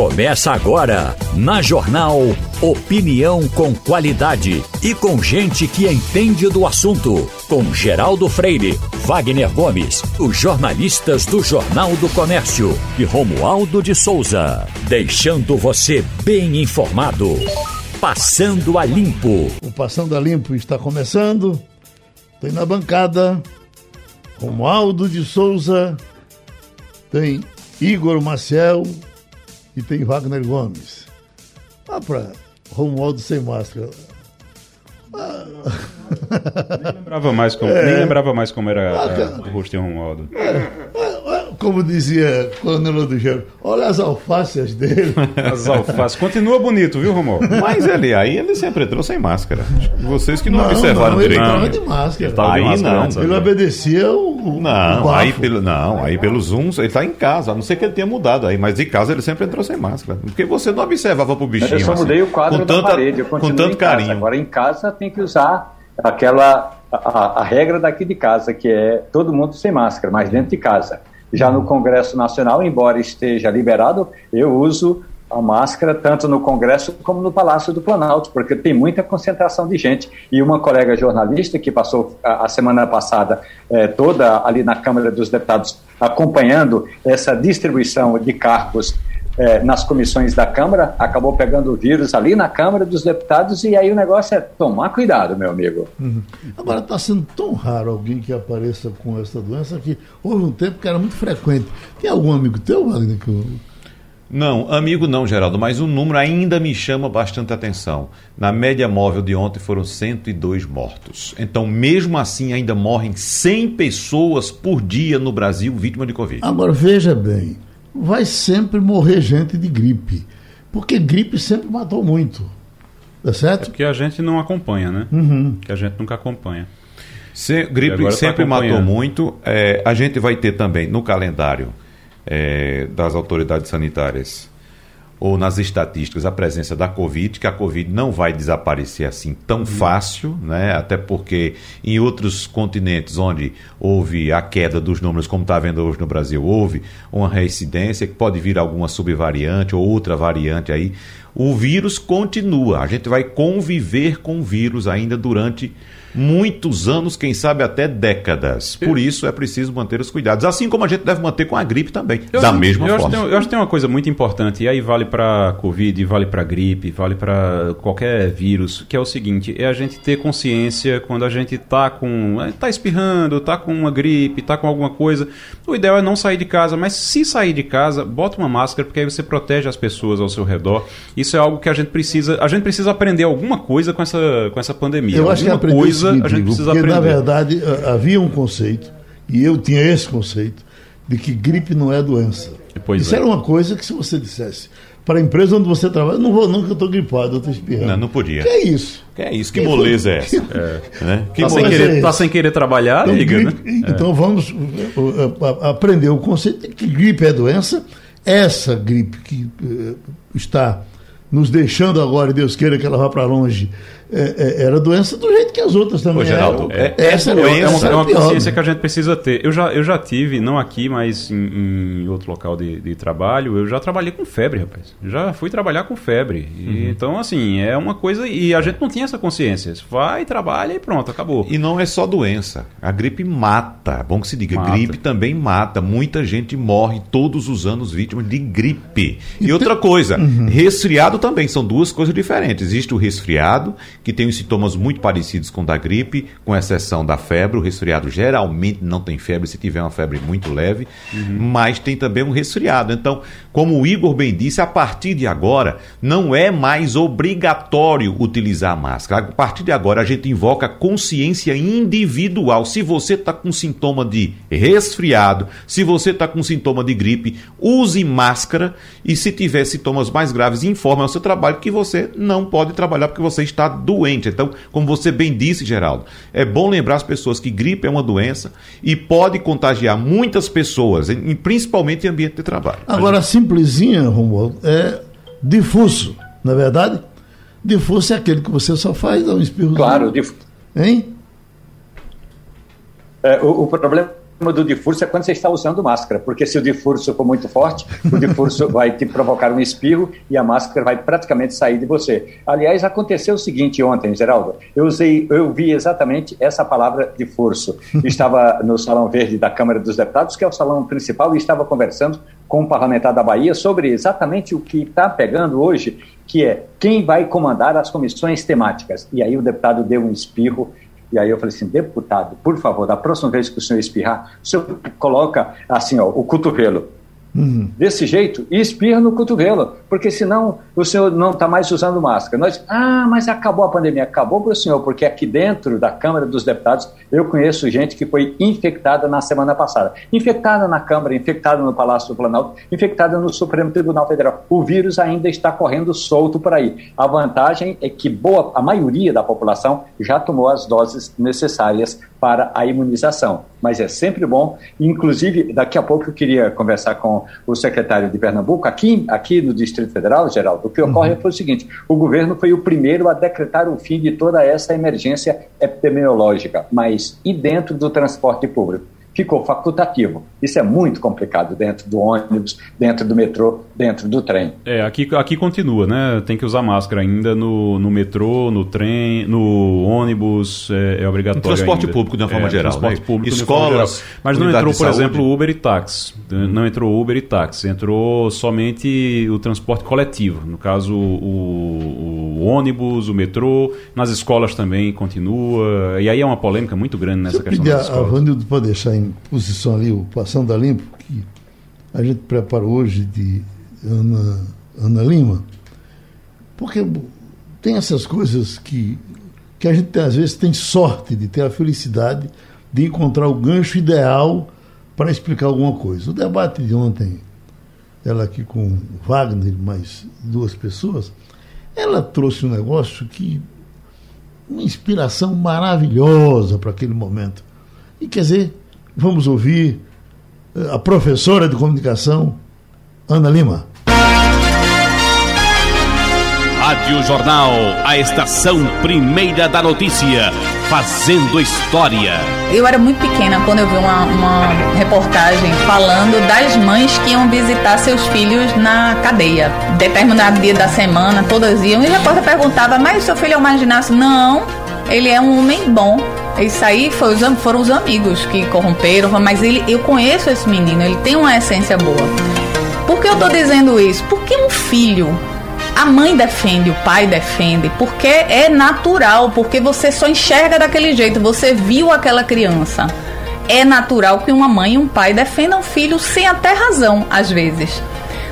Começa agora, na Jornal Opinião com qualidade e com gente que entende do assunto. Com Geraldo Freire, Wagner Gomes, os jornalistas do Jornal do Comércio e Romualdo de Souza. Deixando você bem informado. Passando a Limpo. O Passando a Limpo está começando. Tem na bancada Romualdo de Souza, tem Igor Maciel e tem Wagner Gomes. Vá para Romualdo sem máscara. Ah. Nem lembrava mais como, é. nem lembrava mais como era ah, o rosto de Romualdo. É como dizia Coronel do Gero, olha as alfaces dele. As alfaces. Continua bonito, viu, Romualdo? Mas ele aí ele sempre entrou sem máscara. Vocês que não, não observaram não, direito. Ele estava de máscara. Ele aí de máscara, não. Ele obedecia o. Não, o aí pelo, não, aí pelo Zoom, ele está em casa. A não ser que ele tenha mudado aí, mas de casa ele sempre entrou sem máscara. Porque você não observava pro bichinho. Eu só mudei assim, o quadro com da tanta, parede. Eu com tanto carinho. Agora em casa tem que usar aquela. A, a regra daqui de casa, que é todo mundo sem máscara, mas dentro de casa. Já no Congresso Nacional, embora esteja liberado, eu uso a máscara tanto no Congresso como no Palácio do Planalto, porque tem muita concentração de gente. E uma colega jornalista que passou a, a semana passada eh, toda ali na Câmara dos Deputados acompanhando essa distribuição de cargos é, nas comissões da Câmara, acabou pegando o vírus ali na Câmara dos Deputados, e aí o negócio é tomar cuidado, meu amigo. Uhum. Agora está sendo tão raro alguém que apareça com essa doença que houve um tempo que era muito frequente. Tem algum amigo teu, Wagner, que não, amigo não, Geraldo, mas o número ainda me chama bastante atenção. Na média móvel de ontem foram 102 mortos. Então, mesmo assim, ainda morrem 100 pessoas por dia no Brasil vítimas de Covid. Agora, veja bem, vai sempre morrer gente de gripe. Porque gripe sempre matou muito. Tá certo? É porque a gente não acompanha, né? Uhum. Que a gente nunca acompanha. Se, gripe tá sempre tá matou muito. É, a gente vai ter também no calendário é, das autoridades sanitárias ou nas estatísticas a presença da Covid, que a Covid não vai desaparecer assim tão uhum. fácil, né? até porque em outros continentes onde houve a queda dos números, como está vendo hoje no Brasil, houve uma reincidência, que pode vir alguma subvariante ou outra variante aí, o vírus continua. A gente vai conviver com o vírus ainda durante muitos anos, quem sabe até décadas. Por isso é preciso manter os cuidados, assim como a gente deve manter com a gripe também, eu, da mesma eu forma. Acho tem, eu acho que tem uma coisa muito importante, e aí vale para Covid, vale para gripe, vale para qualquer vírus, que é o seguinte, é a gente ter consciência quando a gente tá com, tá espirrando, tá com uma gripe, tá com alguma coisa, o ideal é não sair de casa, mas se sair de casa, bota uma máscara, porque aí você protege as pessoas ao seu redor. Isso é algo que a gente precisa, a gente precisa aprender alguma coisa com essa, com essa pandemia. Eu acho que coisa a gente precisa porque, aprender. na verdade, havia um conceito, e eu tinha esse conceito, de que gripe não é doença. Pois Isso é. era uma coisa que se você dissesse para a empresa onde você trabalha, não vou não que eu estou gripado, eu estou espirrando. Não, não podia. Que é isso? Que é isso? Que, que moleza é essa? É. Né? Que tá, sem querer, é tá sem querer trabalhar, então, liga, gripe, né? Então é. vamos uh, aprender o conceito de que gripe é doença. Essa gripe que está nos deixando agora, e Deus queira que ela vá para longe, é, é, era doença do jeito que as outras também Ô, Geraldo, eram. É, essa doença é uma, é uma consciência que a gente precisa ter. Eu já, eu já tive, não aqui, mas em, em outro local de, de, trabalho, eu já trabalhei com febre, rapaz. Já fui trabalhar com febre. E, uhum. Então, assim, é uma coisa. E a gente não tinha essa consciência. Vai, trabalha e pronto, acabou. E não é só doença. A gripe mata. Bom que se diga, mata. gripe também mata. Muita gente morre todos os anos vítima de gripe. E, e outra coisa, uhum. resfriado também. São duas coisas diferentes. Existe o resfriado que tem os sintomas muito parecidos com da gripe, com exceção da febre. O resfriado geralmente não tem febre, se tiver uma febre muito leve, uhum. mas tem também um resfriado. Então, como o Igor bem disse, a partir de agora não é mais obrigatório utilizar máscara. A partir de agora a gente invoca a consciência individual. Se você está com sintoma de resfriado, se você está com sintoma de gripe, use máscara e se tiver sintomas mais graves, informe ao seu trabalho que você não pode trabalhar porque você está doente. Então, como você bem disse, Geraldo, é bom lembrar as pessoas que gripe é uma doença e pode contagiar muitas pessoas, principalmente em ambiente de trabalho. Agora, gente... simplesinha, Romualdo, é difuso, na é verdade? Difuso é aquele que você só faz, dá um espirro. Claro, difuso. Hein? É, o, o, problema do difurso é quando você está usando máscara, porque se o difurso for muito forte, o difurso vai te provocar um espirro e a máscara vai praticamente sair de você. Aliás, aconteceu o seguinte ontem, Geraldo, eu usei, eu vi exatamente essa palavra difurso. Estava no Salão Verde da Câmara dos Deputados, que é o salão principal, e estava conversando com um parlamentar da Bahia sobre exatamente o que está pegando hoje, que é quem vai comandar as comissões temáticas. E aí o deputado deu um espirro e aí eu falei assim, deputado, por favor, da próxima vez que o senhor espirrar, o senhor coloca assim, ó, o cotovelo Uhum. Desse jeito, e espirra no cotovelo, porque senão o senhor não está mais usando máscara. Nós, ah, mas acabou a pandemia. Acabou para o senhor, porque aqui dentro da Câmara dos Deputados eu conheço gente que foi infectada na semana passada. Infectada na Câmara, infectada no Palácio do Planalto, infectada no Supremo Tribunal Federal. O vírus ainda está correndo solto por aí. A vantagem é que boa, a maioria da população já tomou as doses necessárias para a imunização. Mas é sempre bom, inclusive, daqui a pouco eu queria conversar com o secretário de Pernambuco, aqui, aqui no Distrito Federal, Geraldo, o que ocorre uhum. foi o seguinte: o governo foi o primeiro a decretar o fim de toda essa emergência epidemiológica, mas e dentro do transporte público? Ficou facultativo. Isso é muito complicado dentro do ônibus, dentro do metrô, dentro do trem. É, aqui, aqui continua, né? Tem que usar máscara ainda no, no metrô, no trem, no ônibus, é, é obrigatório. No transporte ainda. público de uma forma é, geral. Transporte né? público Escolas. Mas não entrou, por exemplo, Uber e táxi. Não entrou Uber e táxi. Entrou somente o transporte coletivo. No caso, o, o ônibus, o metrô. Nas escolas também continua. E aí é uma polêmica muito grande nessa questão das escolas. A Vanildo pode deixar em posição ali, o Passando a Limpo, que a gente prepara hoje de Ana, Ana Lima, porque tem essas coisas que, que a gente às vezes tem sorte de ter a felicidade de encontrar o gancho ideal para explicar alguma coisa. O debate de ontem, ela aqui com Wagner mais duas pessoas, ela trouxe um negócio que uma inspiração maravilhosa para aquele momento. E quer dizer, Vamos ouvir eh, a professora de comunicação, Ana Lima. Rádio Jornal, a estação primeira da notícia, fazendo história. Eu era muito pequena quando eu vi uma, uma, reportagem falando das mães que iam visitar seus filhos na cadeia. Determinado dia da semana, todas iam, e o repórter perguntava, mas seu filho é o marginaço? Não, ele é um homem bom. Isso aí foi foram os amigos que corromperam, mas ele, eu conheço esse menino, ele tem uma essência boa. Por que eu estou dizendo isso? Porque um filho, a mãe defende, o pai defende, porque é natural, porque você só enxerga daquele jeito, você viu aquela criança. É natural que uma mãe e um pai defendam o filho sem até razão, às vezes.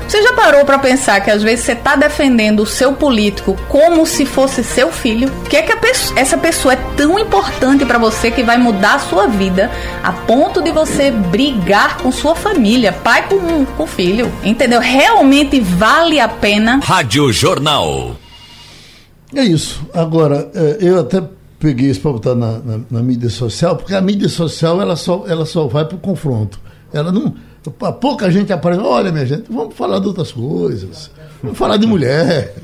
Você já parou para pensar que às vezes você tá defendendo o seu político como se fosse seu filho? Que é que pessoa, essa pessoa é tão importante para você que vai mudar a sua vida a ponto de você brigar com sua família, pai com, com filho, entendeu? Realmente vale a pena. Rádio Jornal. É isso. Agora, é, eu até peguei isso para botar na, na, na, mídia social, porque a mídia social ela só, ela só vai para o confronto. Ela não pouca gente aparece, olha minha gente, vamos falar de outras coisas, vamos falar de mulher.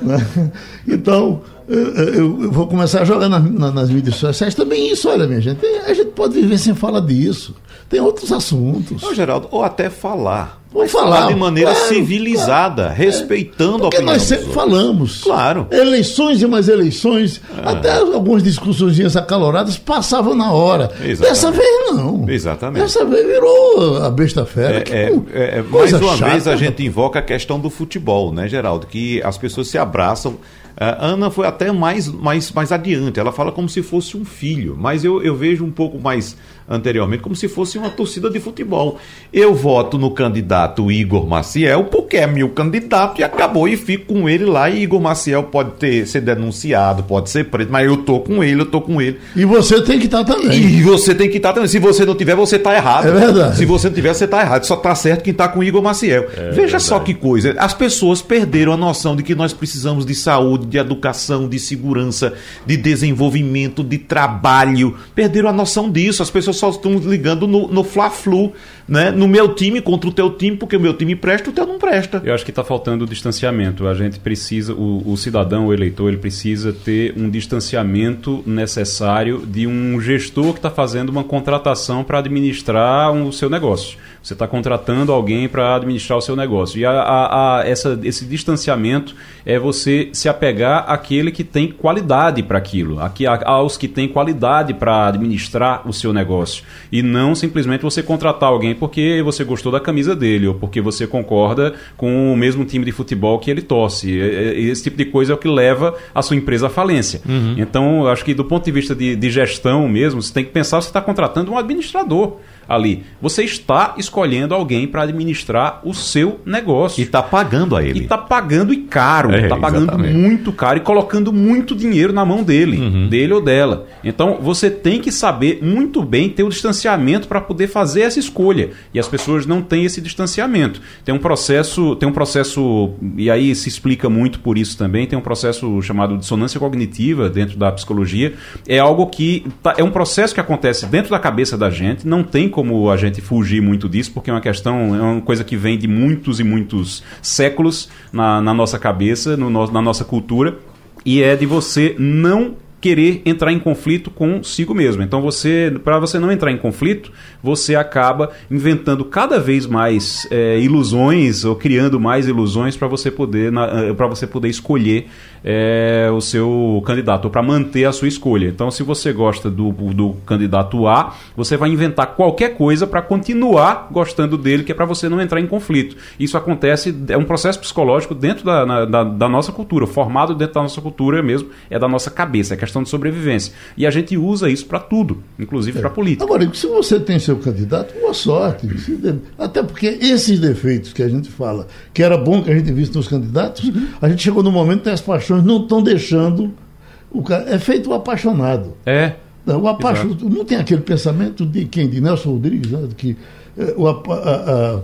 Né? então, eu, vou começar a jogar nas mídias sociais também isso, olha minha gente, a gente pode viver sem falar disso. Tem outros assuntos. Não, Geraldo, ou até falar. Vamos falar, de maneira claro, civilizada, claro. respeitando Porque a opinião. Nós sempre falamos. Claro. Eleições e mais eleições, é. até algumas discussões acaloradas passavam na hora. Exatamente. Dessa vez não. Exatamente. Dessa vez virou a besta fera. É, é, é, mais uma chata, vez a gente invoca a questão do futebol, né, Geraldo? Que as pessoas se abraçam a Ana foi até mais, mais, mais adiante, ela fala como se fosse um filho, mas eu, eu vejo um pouco mais anteriormente como se fosse uma torcida de futebol. Eu voto no candidato Igor Maciel porque é meu candidato e acabou e fico com ele lá. E Igor Maciel pode ter, ser denunciado, pode ser preso, mas eu tô com ele, eu tô com ele. E você tem que estar tá também. E você tem que estar tá também. Se você não tiver, você tá errado. É verdade. Se você não tiver, você tá errado. Só tá certo quem tá com Igor Maciel. É Veja verdade. só que coisa. As pessoas perderam a noção de que nós precisamos de saúde de educação, de segurança, de desenvolvimento, de trabalho. Perderam a noção disso. As pessoas só estão ligando no, no fla-flu, né? no meu time contra o teu time, porque o meu time presta, o teu não presta. Eu acho que está faltando o distanciamento. A gente precisa, o, o cidadão, o eleitor, ele precisa ter um distanciamento necessário de um gestor que está fazendo uma contratação para administrar o seu negócio. Você está contratando alguém para administrar o seu negócio. E a, a, a, essa, esse distanciamento é você se apegar àquele que tem qualidade para aquilo, aqui, aos que têm qualidade para administrar o seu negócio. E não simplesmente você contratar alguém porque você gostou da camisa dele ou porque você concorda com o mesmo time de futebol que ele torce. Esse tipo de coisa é o que leva a sua empresa à falência. Uhum. Então, acho que do ponto de vista de, de gestão mesmo, você tem que pensar se você está contratando um administrador ali. Você está escolhendo alguém para administrar o seu negócio. E está pagando a ele. E está pagando e caro. Está é, pagando exatamente. muito caro e colocando muito dinheiro na mão dele, uhum. dele ou dela. Então você tem que saber muito bem ter o distanciamento para poder fazer essa escolha. E as pessoas não têm esse distanciamento. Tem um processo, tem um processo e aí se explica muito por isso também. Tem um processo chamado dissonância cognitiva dentro da psicologia. É algo que tá, é um processo que acontece dentro da cabeça da gente. Não tem como a gente fugir muito disso, porque é uma questão, é uma coisa que vem de muitos e muitos séculos na, na nossa cabeça, no, na nossa cultura, e é de você não querer entrar em conflito consigo mesmo. Então você, para você não entrar em conflito, você acaba inventando cada vez mais é, ilusões ou criando mais ilusões para você poder eh, para você poder escolher é, o seu candidato ou para manter a sua escolha. Então, se você gosta do, do candidato A, você vai inventar qualquer coisa para continuar gostando dele, que é para você não entrar em conflito. Isso acontece é um processo psicológico dentro da, na, da, da nossa cultura, formado dentro da nossa cultura mesmo, é da nossa cabeça, é questão de sobrevivência. E a gente usa isso para tudo, inclusive é. para política. Agora, se você tem seu candidato, boa sorte. Até porque esses defeitos que a gente fala, que era bom que a gente visse nos candidatos, uhum. a gente chegou no momento que as paixões não estão deixando. O cara, é feito o apaixonado. É. O apaixonado, não tem aquele pensamento de quem? De Nelson Rodrigues, né? que é, o, a, a,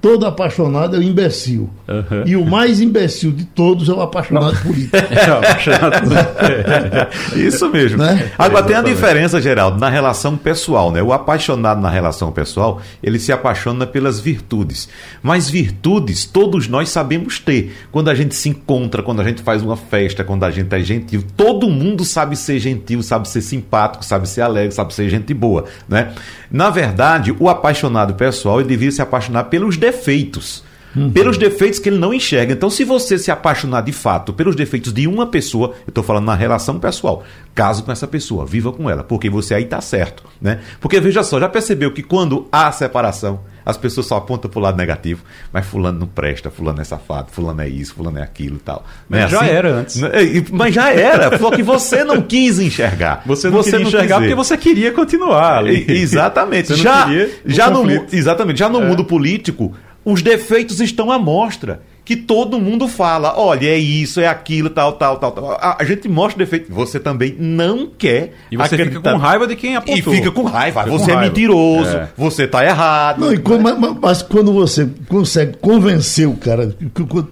todo apaixonado é o imbecil. Uhum. E o mais imbecil de todos é o apaixonado Não. político. É, o apaixonado. é, isso mesmo. Né? Agora tem a diferença, Geraldo, na relação pessoal. Né? O apaixonado na relação pessoal, ele se apaixona pelas virtudes. Mas virtudes todos nós sabemos ter. Quando a gente se encontra, quando a gente faz uma festa, quando a gente é gentil, todo mundo sabe ser gentil, sabe ser simpático, sabe ser alegre, sabe ser gente boa. Né? Na verdade, o apaixonado pessoal ele devia se apaixonar pelos defeitos. Uhum. Pelos defeitos que ele não enxerga. Então, se você se apaixonar de fato pelos defeitos de uma pessoa, eu estou falando na relação pessoal, case com essa pessoa, viva com ela, porque você aí está certo. Né? Porque veja só, já percebeu que quando há separação, as pessoas só apontam para o lado negativo, mas fulano não presta, fulano é safado, fulano é isso, fulano é aquilo e tal. Mas é já assim? era antes. Né? Mas já era, só que você não quis enxergar. Você não você queria não enxergar porque você queria continuar ali. Exatamente. já, já no, exatamente. Já no é. mundo político, os defeitos estão à mostra. Que todo mundo fala, olha, é isso, é aquilo, tal, tal, tal. tal. A, a gente mostra defeito. Você também não quer. E você acreditar... fica com raiva de quem apontou. E fica com raiva. Fica você com é raiva. mentiroso, é. você está errado. Não, quando, mas, mas quando você consegue convencer o cara,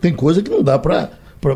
tem coisa que não dá para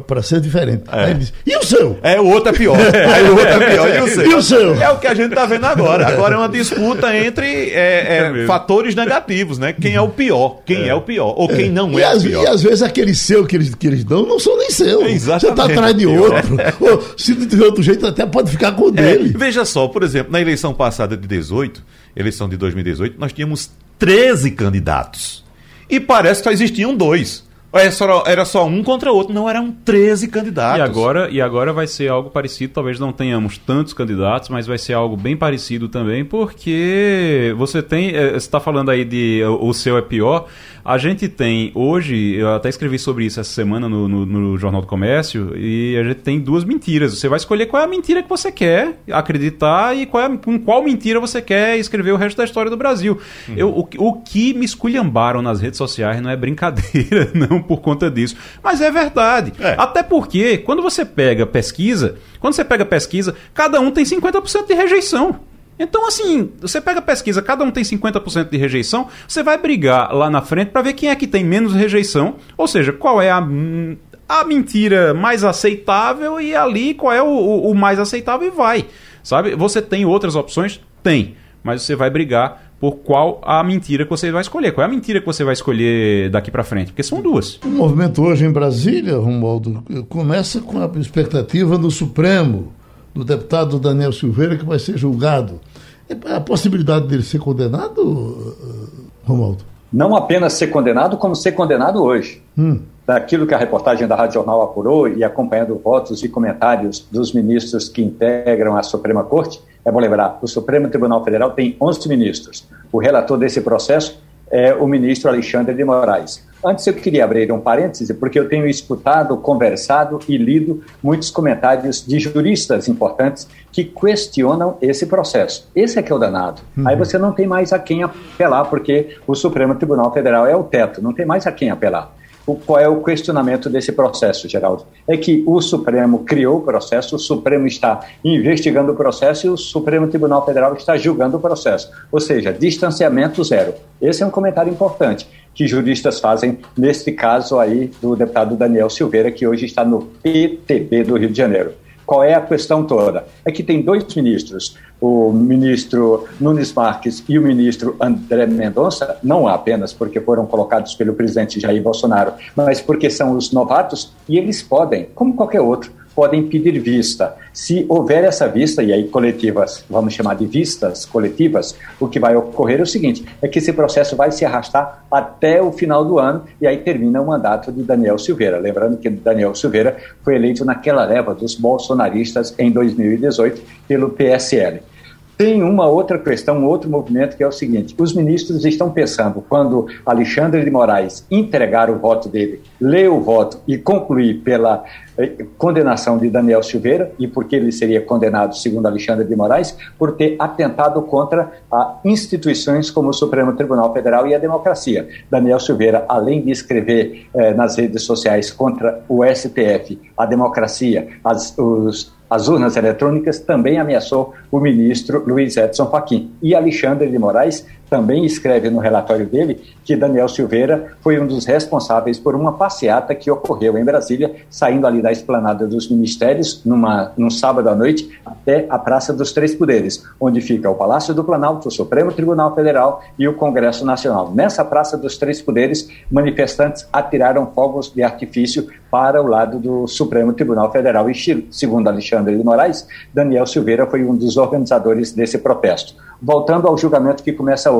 para ser diferente. É. Aí ele diz, e o seu? É, o outro é pior. Aí o outro é pior. E o seu? E o seu? É o que a gente está vendo agora. Agora é uma disputa entre é, é, é fatores negativos, né? Quem é o pior? Quem é, é o pior? Ou quem não é o pior? E às vezes aquele seu que eles, que eles dão não são nem seu. Você está atrás de outro. Ou, se de outro jeito, até pode ficar com o dele. Veja só, por exemplo, na eleição passada de 18, eleição de 2018, nós tínhamos 13 candidatos. E parece que só existiam dois. Era só, era só um contra outro, não eram 13 candidatos. E agora, e agora vai ser algo parecido, talvez não tenhamos tantos candidatos, mas vai ser algo bem parecido também, porque você tem. Eh, você está falando aí de o seu é pior. A gente tem hoje, eu até escrevi sobre isso essa semana no, no, no, Jornal do Comércio, e a gente tem duas mentiras. Você vai escolher qual é a mentira que você quer acreditar e qual é, com qual mentira você quer escrever o resto da história do Brasil. Uhum. Eu, o, o que me esculhambaram nas redes sociais não é brincadeira, não por conta disso. Mas é verdade. É. Até porque, quando você pega pesquisa, quando você pega pesquisa, cada um tem 50% de rejeição. Então, assim, você pega a pesquisa, cada um tem 50% de rejeição, você vai brigar lá na frente para ver quem é que tem menos rejeição, ou seja, qual é a, a mentira mais aceitável e ali qual é o, o, o mais aceitável e vai. Sabe? Você tem outras opções? Tem. Mas você vai brigar por qual a mentira que você vai escolher. Qual é a mentira que você vai escolher daqui para frente? Porque são duas. O movimento hoje em Brasília, Romualdo, começa com a expectativa do Supremo, do deputado Daniel Silveira, que vai ser julgado. É a possibilidade dele ser condenado, Romualdo? Não apenas ser condenado, como ser condenado hoje. Hum. Daquilo que a reportagem da Rádio Jornal apurou e acompanhando votos e comentários dos ministros que integram a Suprema Corte, é bom lembrar, o Supremo Tribunal Federal tem 11 ministros. O relator desse processo é o ministro Alexandre de Moraes. Antes eu queria abrir um parêntese, porque eu tenho escutado, conversado e lido muitos comentários de juristas importantes que questionam esse processo. Esse é que é o danado. Uhum. Aí você não tem mais a quem apelar, porque o Supremo Tribunal Federal é o teto, não tem mais a quem apelar qual é o questionamento desse processo, Geraldo? É que o Supremo criou o processo, o Supremo está investigando o processo e o Supremo Tribunal Federal está julgando o processo. Ou seja, distanciamento zero. Esse é um comentário importante que juristas fazem neste caso aí do deputado Daniel Silveira, que hoje está no PTB do Rio de Janeiro. Qual é a questão toda? É que tem dois ministros, o ministro Nunes Marques e o ministro André Mendonça, não apenas porque foram colocados pelo presidente Jair Bolsonaro, mas porque são os novatos e eles podem, como qualquer outro, podem pedir vista. Se houver essa vista, e aí coletivas, vamos chamar de vistas coletivas, o que vai ocorrer é o seguinte: é que esse processo vai se arrastar até o final do ano e aí termina o mandato de Daniel Silveira. Lembrando que Daniel Silveira foi eleito naquela leva dos bolsonaristas em 2018 pelo PSL. Tem uma outra questão, um outro movimento que é o seguinte: os ministros estão pensando, quando Alexandre de Moraes entregar o voto dele, ler o voto e concluir pela eh, condenação de Daniel Silveira, e porque ele seria condenado, segundo Alexandre de Moraes, por ter atentado contra instituições como o Supremo Tribunal Federal e a democracia. Daniel Silveira, além de escrever eh, nas redes sociais contra o STF, a democracia, as, os as urnas eletrônicas, também ameaçou o ministro Luiz Edson Fachin. E Alexandre de Moraes também escreve no relatório dele que Daniel Silveira foi um dos responsáveis por uma passeata que ocorreu em Brasília, saindo ali da esplanada dos ministérios, numa, num sábado à noite, até a Praça dos Três Poderes, onde fica o Palácio do Planalto, o Supremo Tribunal Federal e o Congresso Nacional. Nessa Praça dos Três Poderes, manifestantes atiraram fogos de artifício para o lado do Supremo Tribunal Federal e, segundo Alexandre de Moraes, Daniel Silveira foi um dos organizadores desse protesto. Voltando ao julgamento que começa hoje,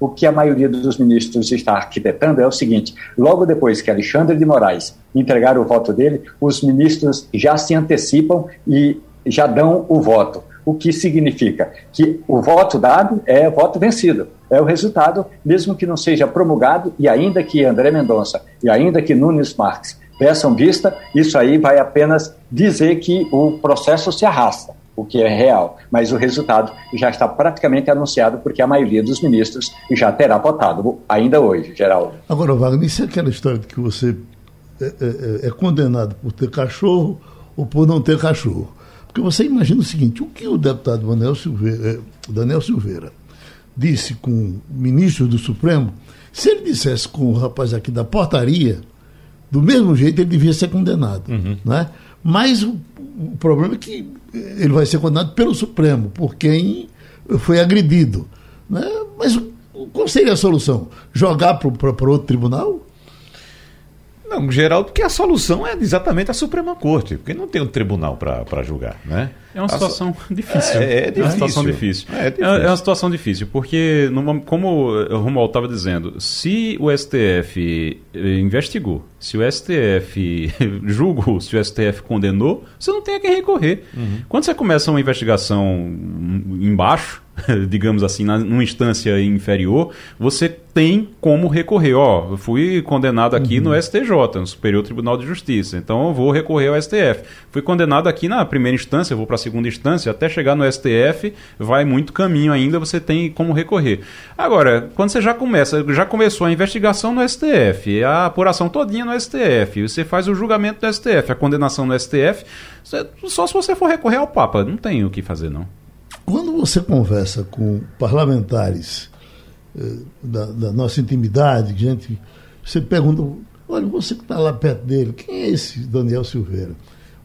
o que a maioria dos ministros está arquitetando é o seguinte: logo depois que Alexandre de Moraes entregar o voto dele, os ministros já se antecipam e já dão o voto. O que significa que o voto dado é voto vencido. É o resultado, mesmo que não seja promulgado, e ainda que André Mendonça e ainda que Nunes Marques peçam vista, isso aí vai apenas dizer que o processo se arrasta o que é real. Mas o resultado já está praticamente anunciado, porque a maioria dos ministros já terá votado, ainda hoje, Geraldo. Agora, Wagner, isso é aquela história de que você é, é, é, é condenado por ter cachorro ou por não ter cachorro. Porque você imagina o seguinte: o que o deputado Daniel Silveira, é, Daniel Silveira disse com o ministro do Supremo, se ele dissesse com o rapaz aqui da portaria, do mesmo jeito ele devia ser condenado. Uhum. Né? Mas o, o problema é que ele vai ser condenado pelo Supremo, por quem foi agredido. Né? Mas qual seria a solução? Jogar para outro tribunal? Não, Geraldo, porque a solução é exatamente a Suprema Corte, porque não tem um tribunal para julgar, né? É uma situação a... difícil. É, é, difícil. É uma situação difícil. É, difícil. é, é uma situação difícil, porque, como o Romualdo estava dizendo, se o STF eh, investigou, se o STF julgou, se o STF condenou, você não tem a quem recorrer. Uhum. Quando você começa uma investigação embaixo, digamos assim, na, numa instância inferior, você tem como recorrer. Ó, eu fui condenado aqui uhum. no STJ, no Superior Tribunal de Justiça, então eu vou recorrer ao STF. Fui condenado aqui na primeira instância, vou para a segunda instância, até chegar no STF, vai muito caminho ainda, você tem como recorrer. Agora, quando você já começa, já começou a investigação no STF, a apuração todinha no STF, você faz o julgamento no STF, a condenação no STF, só se você for recorrer ao Papa, não tem o que fazer não. Quando você conversa com parlamentares eh, da, da, nossa intimidade, gente, você pergunta Olha, você que está lá perto dele, quem é esse Daniel Silveira?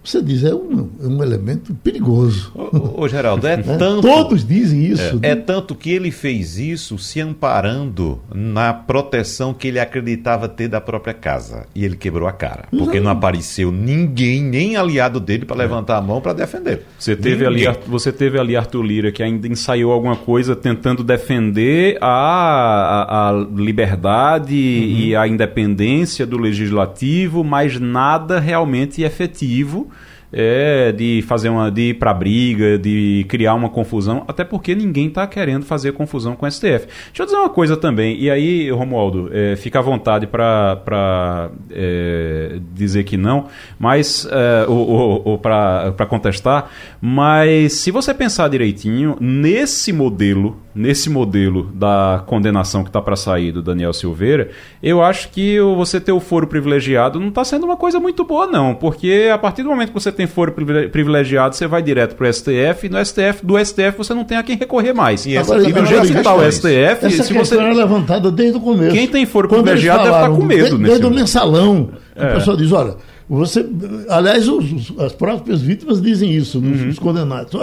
Você diz, é um, é um elemento perigoso. Ô, ô Geraldo, é, né? tanto. Todos dizem isso. É, é, tanto que ele fez isso se amparando na proteção que ele acreditava ter da própria casa. E ele quebrou a cara. Porque não, não apareceu ninguém, nem aliado dele, para levantar a mão para defender. Você teve, ali, você teve ali Arthur Lira, que ainda ensaiou alguma coisa tentando defender a, a, a liberdade uhum. e a independência do legislativo, mas nada realmente efetivo é, de fazer uma de ir para briga, de criar uma confusão, até porque ninguém está querendo fazer confusão com o STF. Deixa eu dizer uma coisa também, e aí, Romualdo, é, fica à vontade para é, dizer que não, mas é, ou, ou, ou para contestar, mas se você pensar direitinho, nesse modelo, nesse modelo da condenação que está para sair do Daniel Silveira, eu acho que você ter o foro privilegiado não está sendo uma coisa muito boa, não, porque a partir do momento que você tem foro privilegiado, você vai direto para o STF, e no STF, do STF você não tem a quem recorrer mais. E, essa, do jeito que está o STF, essa se você. é levantada desde o começo. Quem tem foro Quando privilegiado deve estar com medo, Desde, desde o mensalão. É. A pessoa diz: olha você, aliás, os, as próprias vítimas dizem isso, uhum. os condenados.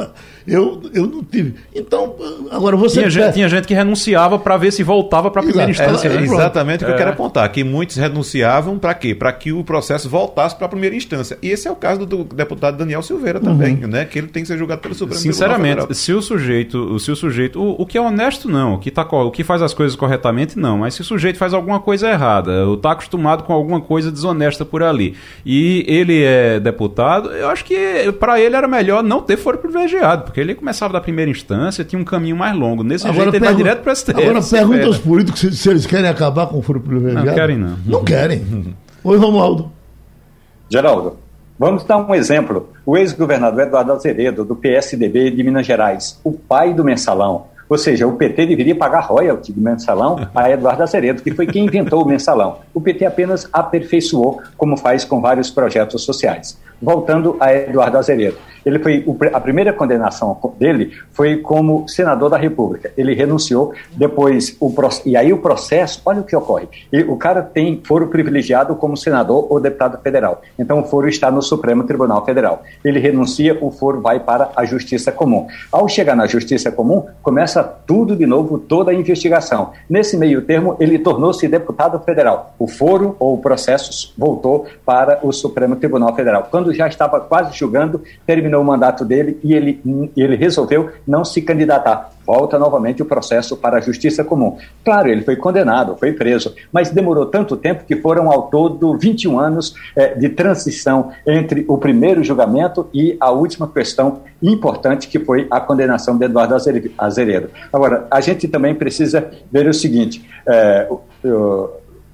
Eu, eu não tive. Então, agora você. Tinha, gente, tinha gente que renunciava para ver se voltava para a primeira instância. É, né? Exatamente o que é. eu quero apontar. Que muitos renunciavam para quê? Para que o processo voltasse para a primeira instância. E esse é o caso do deputado Daniel Silveira também, uhum. né? Que ele tem que ser julgado pelo Supremo Sinceramente, se o sujeito, se o sujeito, o, o, que é honesto não, o que tá, o que faz as coisas corretamente não, mas se o sujeito faz alguma coisa errada, ou está acostumado com alguma coisa desonesta por ali, e ele é deputado, eu acho que para ele era melhor não ter foro privilegiado, porque ele começava da primeira instância, tinha um caminho mais longo. Nesse agora jeito ele vai direto para o STF. Agora pergunta aos políticos se, se, eles querem acabar com o foro privilegiado. Não querem não. Não querem. Oi, Romualdo. Geraldo, vamos dar um exemplo. O ex-governador Eduardo Azeredo, do PSDB de Minas Gerais, o pai do mensalão, ou seja, o PT deveria pagar royalty do mensalão a Eduardo Azeredo, que foi quem inventou o mensalão. O PT apenas aperfeiçoou, como faz com vários projetos sociais. Voltando a Eduardo Azeredo. Ele foi a primeira condenação dele foi como senador da República. Ele renunciou depois o e aí o processo, olha o que ocorre. E o cara tem foro privilegiado como senador ou deputado federal. Então o foro está no Supremo Tribunal Federal. Ele renuncia, o foro vai para a Justiça Comum. Ao chegar na Justiça Comum, começa tudo de novo, toda a investigação. Nesse meio termo, ele tornou-se deputado federal. O foro ou o processo voltou para o Supremo Tribunal Federal. Quando já estava quase julgando, terminou o mandato dele e ele, ele resolveu não se candidatar. Volta novamente o processo para a Justiça Comum. Claro, ele foi condenado, foi preso, mas demorou tanto tempo que foram ao todo 21 anos eh, de transição entre o primeiro julgamento e a última questão importante, que foi a condenação de Eduardo Azeredo. Agora, a gente também precisa ver o seguinte: eh,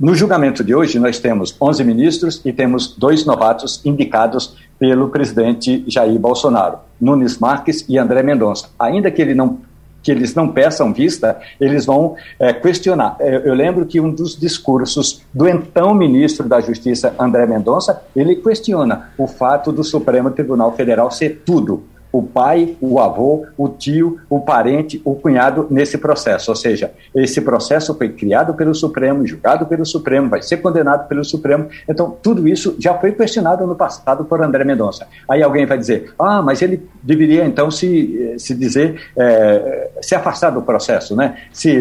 no julgamento de hoje, nós temos 11 ministros e temos dois novatos indicados pelo presidente Jair Bolsonaro, Nunes Marques e André Mendonça. Ainda que ele não que eles não peçam vista, eles vão é, questionar. Eu, eu lembro que um dos discursos do então ministro da Justiça, André Mendonça, ele questiona o fato do Supremo Tribunal Federal ser tudo, o pai, o avô, o tio, o parente, o cunhado nesse processo. Ou seja, esse processo foi criado pelo Supremo, julgado pelo Supremo, vai ser condenado pelo Supremo. Então, tudo isso já foi questionado no passado por André Mendonça. Aí alguém vai dizer, ah, mas ele deveria então se, se dizer, é, se afastar do processo, né? se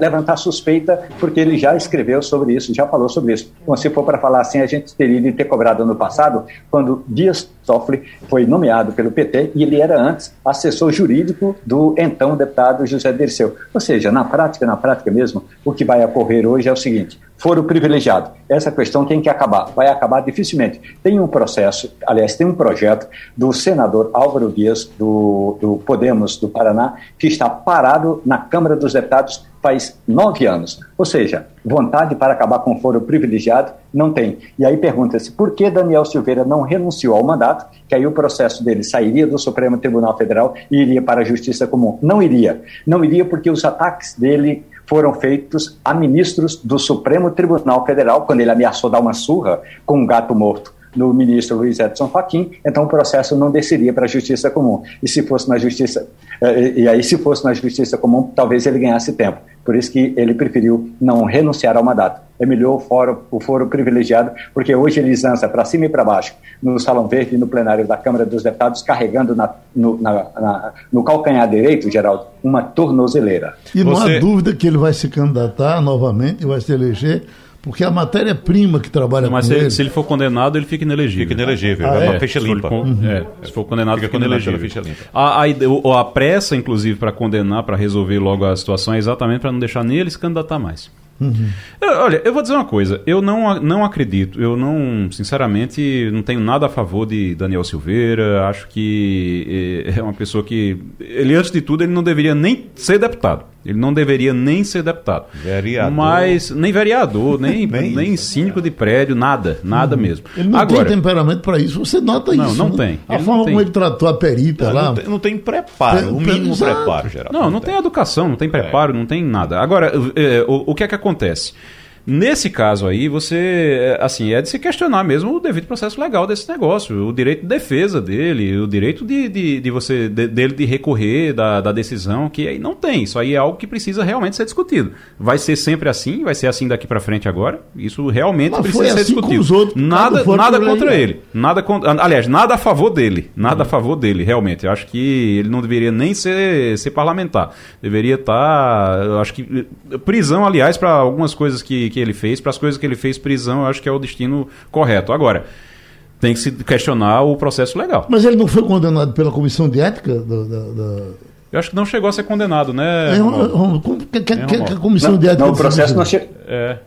levantar suspeita, porque ele já escreveu sobre isso, já falou sobre isso. Então, se for para falar assim, a gente teria de ter cobrado no passado, quando Dias Toffoli foi nomeado pelo PT e ele era antes assessor jurídico do então deputado José Dirceu. Ou seja, na prática, na prática mesmo, o que vai ocorrer hoje é o seguinte: foro privilegiado. Essa questão tem que acabar. Vai acabar dificilmente. Tem um processo, aliás, tem um projeto do senador Álvaro Dias, do, do Podemos do Paraná, que está parado na Câmara dos Deputados faz nove anos. Ou seja, vontade para acabar com o foro privilegiado não tem. E aí pergunta-se por que Daniel Silveira não renunciou ao mandato, que aí o processo dele sairia do Supremo Tribunal Federal e iria para a Justiça Comum. Não iria. Não iria porque os ataques dele foram feitos a ministros do Supremo Tribunal Federal, quando ele ameaçou dar uma surra com um gato morto no ministro Luiz Edson Fachin, então o processo não desceria para a Justiça Comum. E se fosse na Justiça, eh, e aí se fosse na Justiça Comum, talvez ele ganhasse tempo. Por isso que ele preferiu não renunciar ao mandato. É melhor o foro, o foro privilegiado, porque hoje ele dança para cima e para baixo, no Salão Verde e no plenário da Câmara dos Deputados, carregando na, no, na, na, no calcanhar direito, Geraldo, uma tornozeleira. E não Você... há dúvida que ele vai se candidatar novamente e vai se eleger porque a matéria-prima que trabalha Mas com se, ele... se ele for condenado, ele fica inelegível. Fica inelegível, ah, é, uma ficha limpa. Se for, uhum. é, se for condenado, fica, fica inelegível. Ficha limpa. A, a, a pressa, inclusive, para condenar, para resolver logo a situação, é exatamente para não deixar nem ele se candidatar mais. Uhum. Olha, eu vou dizer uma coisa. Eu não, não acredito, eu não, sinceramente, não tenho nada a favor de Daniel Silveira. Acho que é uma pessoa que. Ele, antes de tudo, ele não deveria nem ser deputado. Ele não deveria nem ser deputado. Vereador. Mas, nem vereador, nem, nem, nem síndico de prédio, nada, nada uhum. mesmo. Ele não Agora, tem temperamento para isso, você nota não, isso. Não, não né? tem. A ele forma como ele tratou a perita não, lá. Não tem, não tem preparo, o mínimo Exato. preparo, geral. Não, não, tem. tem educação, não tem preparo, é. não tem nada. Agora, é, o, o que é que acontece? Nesse caso aí, você, assim, é de se questionar mesmo o devido processo legal desse negócio, o direito de defesa dele, o direito de, de, de você, de, dele de recorrer da, da decisão, que aí não tem. Isso aí é algo que precisa realmente ser discutido. Vai ser sempre assim, vai ser assim daqui para frente agora. Isso realmente Mas precisa ser assim discutido. Outros, nada nada contra ele. Nada contra, aliás, nada a favor dele. Nada a favor dele, realmente. Eu acho que ele não deveria nem ser, ser parlamentar. Deveria estar, tá, acho que prisão, aliás, para algumas coisas que que ele fez, para as coisas que ele fez, prisão, eu acho que é o destino correto. Agora, tem que se questionar o processo legal. Mas ele não foi condenado pela comissão de ética da, da, da... Eu acho que não chegou a ser condenado, né? É, como, que, que, que, a comissão não, de ética. Não, o processo não chegou. É.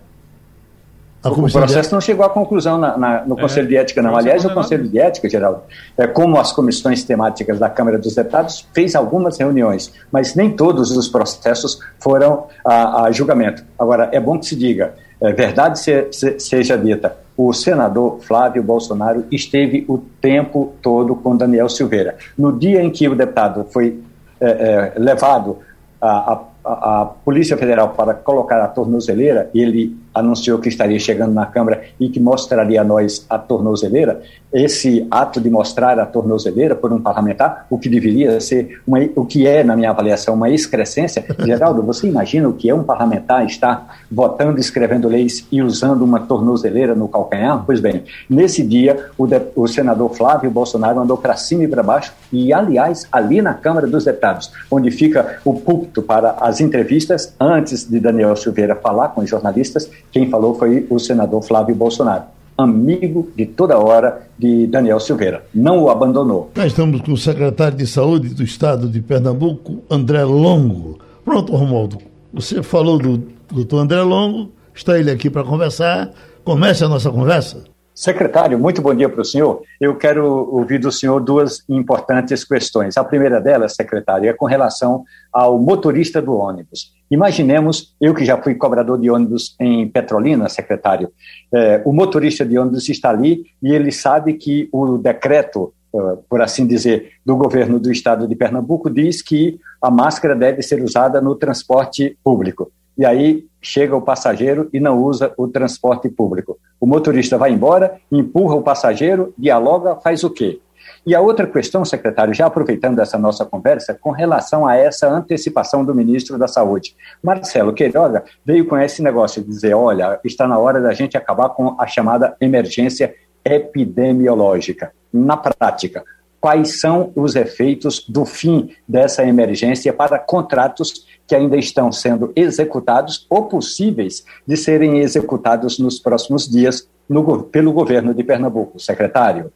O processo não chegou à conclusão na, na, no é, Conselho de Ética, não. Aliás, o Conselho de Ética, Geraldo, é, como as comissões temáticas da Câmara dos Deputados, fez algumas reuniões, mas nem todos os processos foram a, a julgamento. Agora, é bom que se diga, é, verdade se, se, seja dita, o senador Flávio Bolsonaro esteve o tempo todo com Daniel Silveira. No dia em que o deputado foi é, é, levado a, a Polícia Federal para colocar a tornozeleira, ele anunciou que estaria chegando na Câmara e que mostraria a nós a tornozeleira, esse ato de mostrar a tornozeleira por um parlamentar, o que deveria ser, uma, o que é, na minha avaliação, uma excrescência. Geraldo, você imagina o que é um parlamentar estar votando, escrevendo leis e usando uma tornozeleira no calcanhar? Pois bem, nesse dia, o, de, o senador Flávio Bolsonaro andou para cima e para baixo, e, aliás, ali na Câmara dos Deputados, onde fica o púlpito para as entrevistas, antes de Daniel Silveira falar com os jornalistas, quem falou foi o senador Flávio Bolsonaro, amigo de toda hora de Daniel Silveira. Não o abandonou. Nós estamos com o secretário de Saúde do Estado de Pernambuco, André Longo. Pronto, Romualdo. Você falou do doutor André Longo, está ele aqui para conversar. Comece a nossa conversa. Secretário, muito bom dia para o senhor. Eu quero ouvir do senhor duas importantes questões. A primeira delas, secretário, é com relação ao motorista do ônibus. Imaginemos, eu que já fui cobrador de ônibus em Petrolina, secretário, é, o motorista de ônibus está ali e ele sabe que o decreto, é, por assim dizer, do governo do estado de Pernambuco diz que a máscara deve ser usada no transporte público e aí chega o passageiro e não usa o transporte público. O motorista vai embora, empurra o passageiro, dialoga, faz o quê? E a outra questão, secretário, já aproveitando essa nossa conversa, com relação a essa antecipação do ministro da Saúde. Marcelo Queiroga veio com esse negócio de dizer: olha, está na hora da gente acabar com a chamada emergência epidemiológica. Na prática, quais são os efeitos do fim dessa emergência para contratos que ainda estão sendo executados ou possíveis de serem executados nos próximos dias no, pelo governo de Pernambuco. Secretário.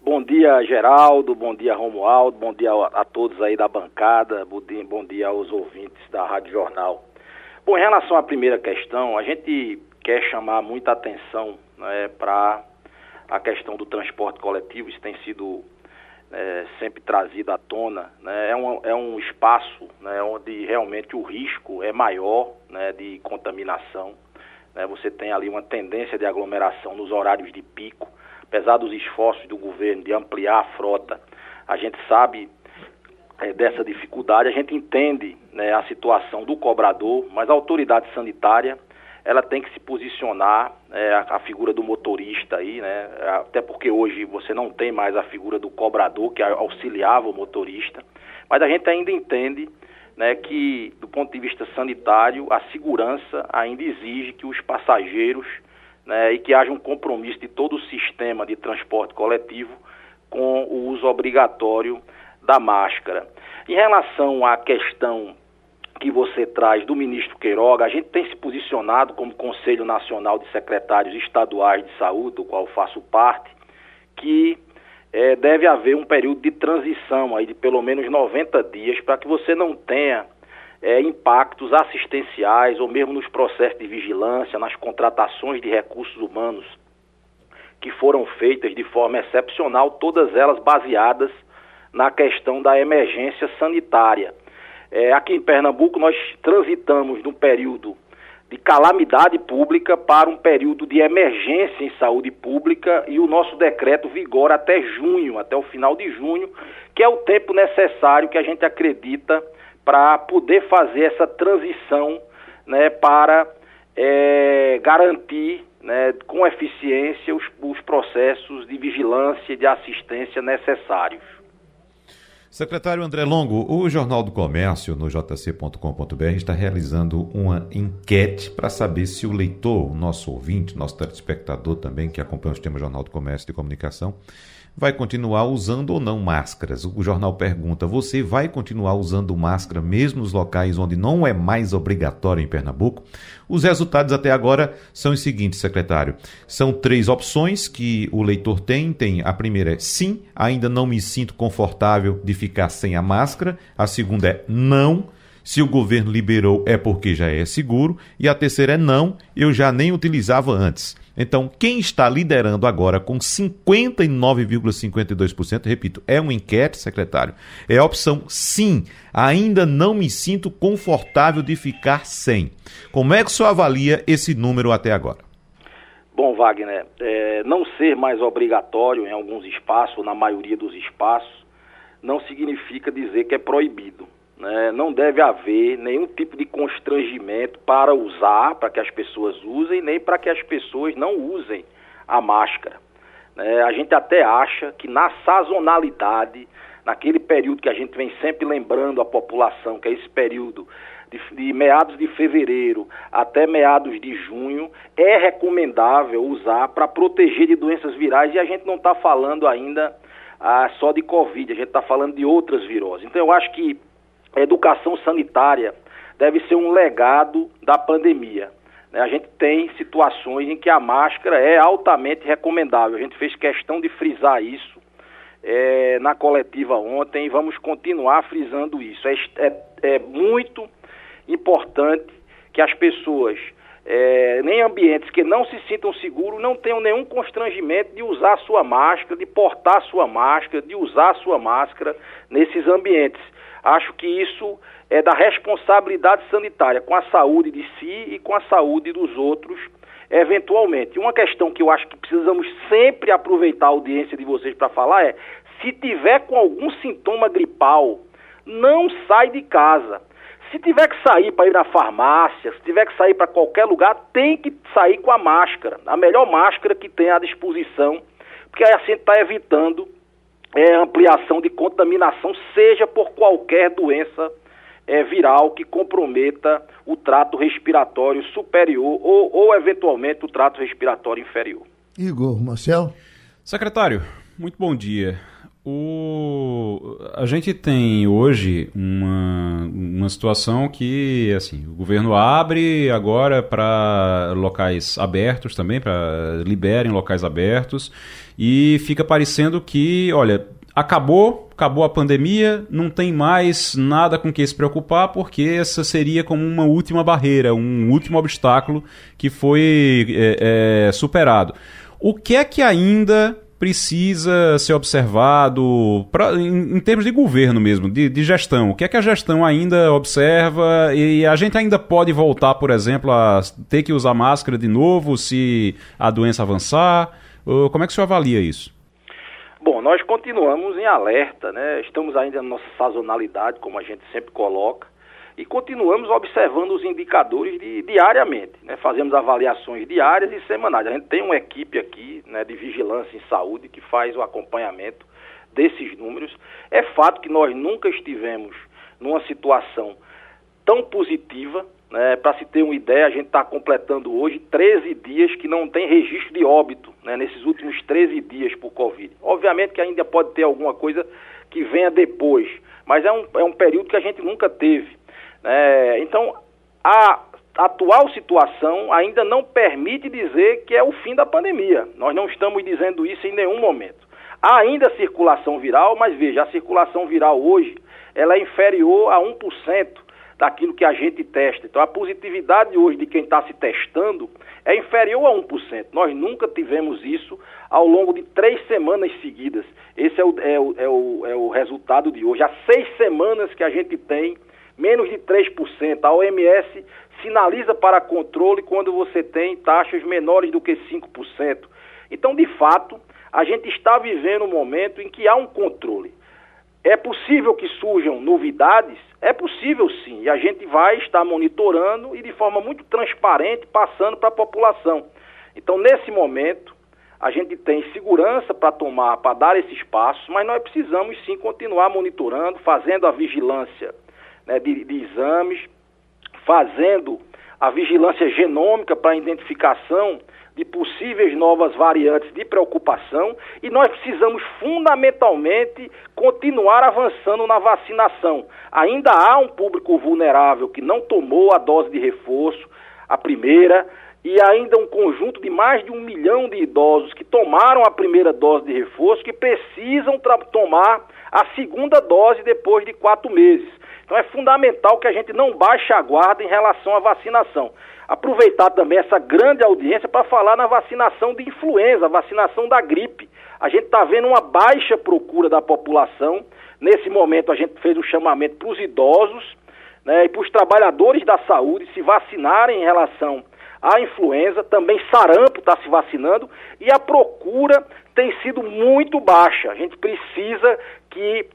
Bom dia, Geraldo. Bom dia, Romualdo. Bom dia a todos aí da bancada. Bom dia, aos ouvintes da Rádio Jornal. Bom, em relação à primeira questão, a gente quer chamar muita atenção né, para a questão do transporte coletivo. Isso tem sido é, sempre trazido à tona, né, é, um, é um espaço né, onde realmente o risco é maior né, de contaminação. Né, você tem ali uma tendência de aglomeração nos horários de pico, apesar dos esforços do governo de ampliar a frota, a gente sabe é, dessa dificuldade, a gente entende né, a situação do cobrador, mas a autoridade sanitária ela tem que se posicionar, é, a, a, figura do motorista aí, né? Até porque hoje você não tem mais a figura do cobrador que auxiliava o motorista, mas a gente ainda entende né, que, do ponto de vista sanitário, a segurança ainda exige que os passageiros né, e que haja um compromisso de todo o sistema de transporte coletivo com o uso obrigatório da máscara. Em relação à questão que você traz do ministro Queiroga, a gente tem se posicionado como Conselho Nacional de Secretários Estaduais de Saúde, do qual faço parte, que é, deve haver um período de transição aí de pelo menos 90 dias para que você não tenha é, impactos assistenciais ou mesmo nos processos de vigilância, nas contratações de recursos humanos que foram feitas de forma excepcional, todas elas baseadas na questão da emergência sanitária. É, aqui em Pernambuco, nós transitamos de um período de calamidade pública para um período de emergência em saúde pública e o nosso decreto vigora até junho, até o final de junho, que é o tempo necessário que a gente acredita para poder fazer essa transição né, para é, garantir né, com eficiência os, os processos de vigilância e de assistência necessários. Secretário André Longo, o Jornal do Comércio, no jc.com.br, está realizando uma enquete para saber se o leitor, o nosso ouvinte, nosso telespectador também, que acompanha o sistema Jornal do Comércio de Comunicação, vai continuar usando ou não máscaras. O jornal pergunta: você vai continuar usando máscara mesmo nos locais onde não é mais obrigatório em Pernambuco? Os resultados até agora são os seguintes, secretário. São três opções que o leitor tem. Tem a primeira é sim, ainda não me sinto confortável de ficar sem a máscara. A segunda é não. Se o governo liberou é porque já é seguro. E a terceira é não, eu já nem utilizava antes. Então, quem está liderando agora com 59,52%, repito, é uma enquete, secretário, é a opção sim, ainda não me sinto confortável de ficar sem. Como é que o senhor avalia esse número até agora? Bom, Wagner, é, não ser mais obrigatório em alguns espaços, na maioria dos espaços, não significa dizer que é proibido né, não deve haver nenhum tipo de constrangimento para usar, para que as pessoas usem, nem para que as pessoas não usem a máscara. É, a gente até acha que na sazonalidade, naquele período que a gente vem sempre lembrando a população, que é esse período de, de meados de fevereiro até meados de junho, é recomendável usar para proteger de doenças virais e a gente não está falando ainda ah, só de Covid, a gente está falando de outras viroses. Então eu acho que a educação sanitária deve ser um legado da pandemia. Né? A gente tem situações em que a máscara é altamente recomendável. A gente fez questão de frisar isso é, na coletiva ontem e vamos continuar frisando isso. É, é, é muito importante que as pessoas, é, nem ambientes que não se sintam seguros, não tenham nenhum constrangimento de usar sua máscara, de portar sua máscara, de usar sua máscara nesses ambientes. Acho que isso é da responsabilidade sanitária com a saúde de si e com a saúde dos outros, eventualmente. Uma questão que eu acho que precisamos sempre aproveitar a audiência de vocês para falar é: se tiver com algum sintoma gripal, não sai de casa. Se tiver que sair para ir na farmácia, se tiver que sair para qualquer lugar, tem que sair com a máscara, a melhor máscara que tem à disposição, porque aí assim está evitando é, ampliação de contaminação, seja por qualquer doença é, viral que comprometa o trato respiratório superior ou, ou, eventualmente, o trato respiratório inferior. Igor Marcel. Secretário, muito bom dia. O... A gente tem hoje uma, uma situação que assim, o governo abre agora para locais abertos também, para liberem locais abertos, e fica parecendo que, olha, acabou, acabou a pandemia, não tem mais nada com que se preocupar, porque essa seria como uma última barreira, um último obstáculo que foi é, é, superado. O que é que ainda precisa ser observado pra, em, em, termos de governo mesmo, de, de, gestão? O que é que a gestão ainda observa? E a gente ainda pode voltar, por exemplo, a ter que usar máscara de novo se a doença avançar? Como é que o senhor avalia isso? Bom, nós continuamos em alerta, né? Estamos ainda na nossa sazonalidade, como a gente sempre coloca. e continuamos observando os indicadores de, diariamente. Né? Fazemos avaliações diárias e semanais. A gente tem uma equipe aqui né, de vigilância em saúde que faz o acompanhamento desses números. É fato que nós nunca estivemos numa situação tão positiva. Né? Para se ter uma ideia, a gente está completando hoje 13 dias que não tem registro de óbito né? nesses últimos 13 dias por Covid. Obviamente que ainda pode ter alguma coisa que venha depois, mas é um, é um período que a gente nunca teve. É, então, a atual situação ainda não permite dizer que é o fim da pandemia. Nós não estamos dizendo isso em nenhum momento. Há ainda circulação viral, mas veja, a circulação viral hoje ela é inferior a 1% daquilo que a gente testa. Então, a positividade hoje de quem está se testando é inferior a 1%. Nós nunca tivemos isso ao longo de três semanas seguidas. Esse é o, é o, é o, é o resultado de hoje. Há seis semanas que a gente tem menos de 3%. A OMS sinaliza para controle quando você tem taxas menores do que 5%. Então, de fato, a gente está vivendo um momento em que há um controle. É possível que surjam novidades? É possível sim, e a gente vai estar monitorando e de forma muito transparente passando para a população. Então, nesse momento, a gente tem segurança para tomar, para dar esses passos, mas nós precisamos sim continuar monitorando, fazendo a vigilância né, de, de exames, fazendo a vigilância genômica para identificação de possíveis novas variantes de preocupação e nós precisamos fundamentalmente continuar avançando na vacinação. Ainda há um público vulnerável que não tomou a dose de reforço, a primeira, e ainda um conjunto de mais de um milhão de idosos que tomaram a primeira dose de reforço que precisam tomar a segunda dose depois de quatro meses. Então é fundamental que a gente não baixe a guarda em relação à vacinação. Aproveitar também essa grande audiência para falar na vacinação de influenza, vacinação da gripe. A gente está vendo uma baixa procura da população. Nesse momento a gente fez um chamamento para os idosos né, e para os trabalhadores da saúde se vacinarem em relação à influenza, também sarampo está se vacinando e a procura tem sido muito baixa. A gente precisa que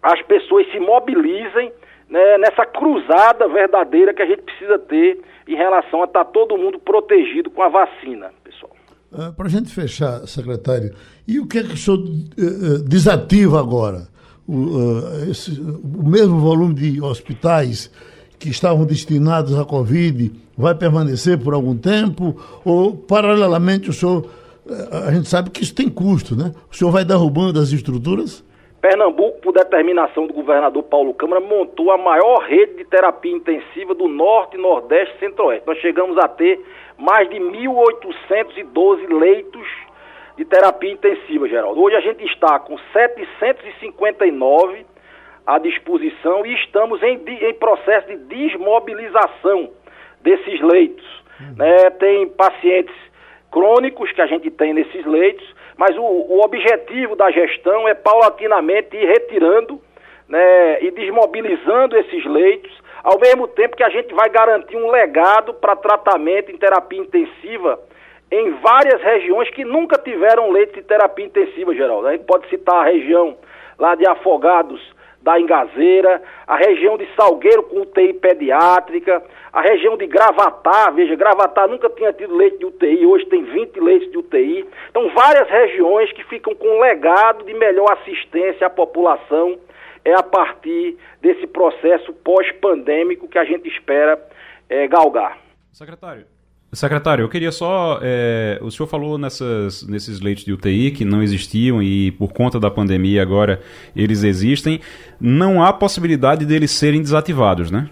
as pessoas se mobilizem né, nessa cruzada verdadeira que a gente precisa ter em relação a estar tá todo mundo protegido com a vacina, pessoal. Ah, Para a gente fechar, secretário, e o que é que o senhor uh, desativa agora? O, uh, esse, o mesmo volume de hospitais que estavam destinados à Covid vai permanecer por algum tempo? Ou, paralelamente, o senhor. A gente sabe que isso tem custo, né? O senhor vai derrubando as estruturas? Pernambuco, por determinação do governador Paulo Câmara, montou a maior rede de terapia intensiva do Norte, Nordeste e Centro-Oeste. Nós chegamos a ter mais de 1.812 leitos de terapia intensiva, Geraldo. Hoje a gente está com 759 à disposição e estamos em, em processo de desmobilização desses leitos. Uhum. Né? Tem pacientes crônicos que a gente tem nesses leitos, mas o, o objetivo da gestão é paulatinamente ir retirando né, e desmobilizando esses leitos, ao mesmo tempo que a gente vai garantir um legado para tratamento em terapia intensiva em várias regiões que nunca tiveram leitos de terapia intensiva, Geraldo. A gente pode citar a região lá de Afogados, da Engazeira, a região de Salgueiro com UTI pediátrica, a região de Gravatá, veja, Gravatá nunca tinha tido leite de UTI, hoje tem 20 leitos de UTI. Então, várias regiões que ficam com um legado de melhor assistência à população é a partir desse processo pós-pandêmico que a gente espera é, galgar. Secretário, Secretário, eu queria só. É, o senhor falou nessas, nesses leitos de UTI que não existiam e por conta da pandemia agora eles existem. Não há possibilidade deles serem desativados, né?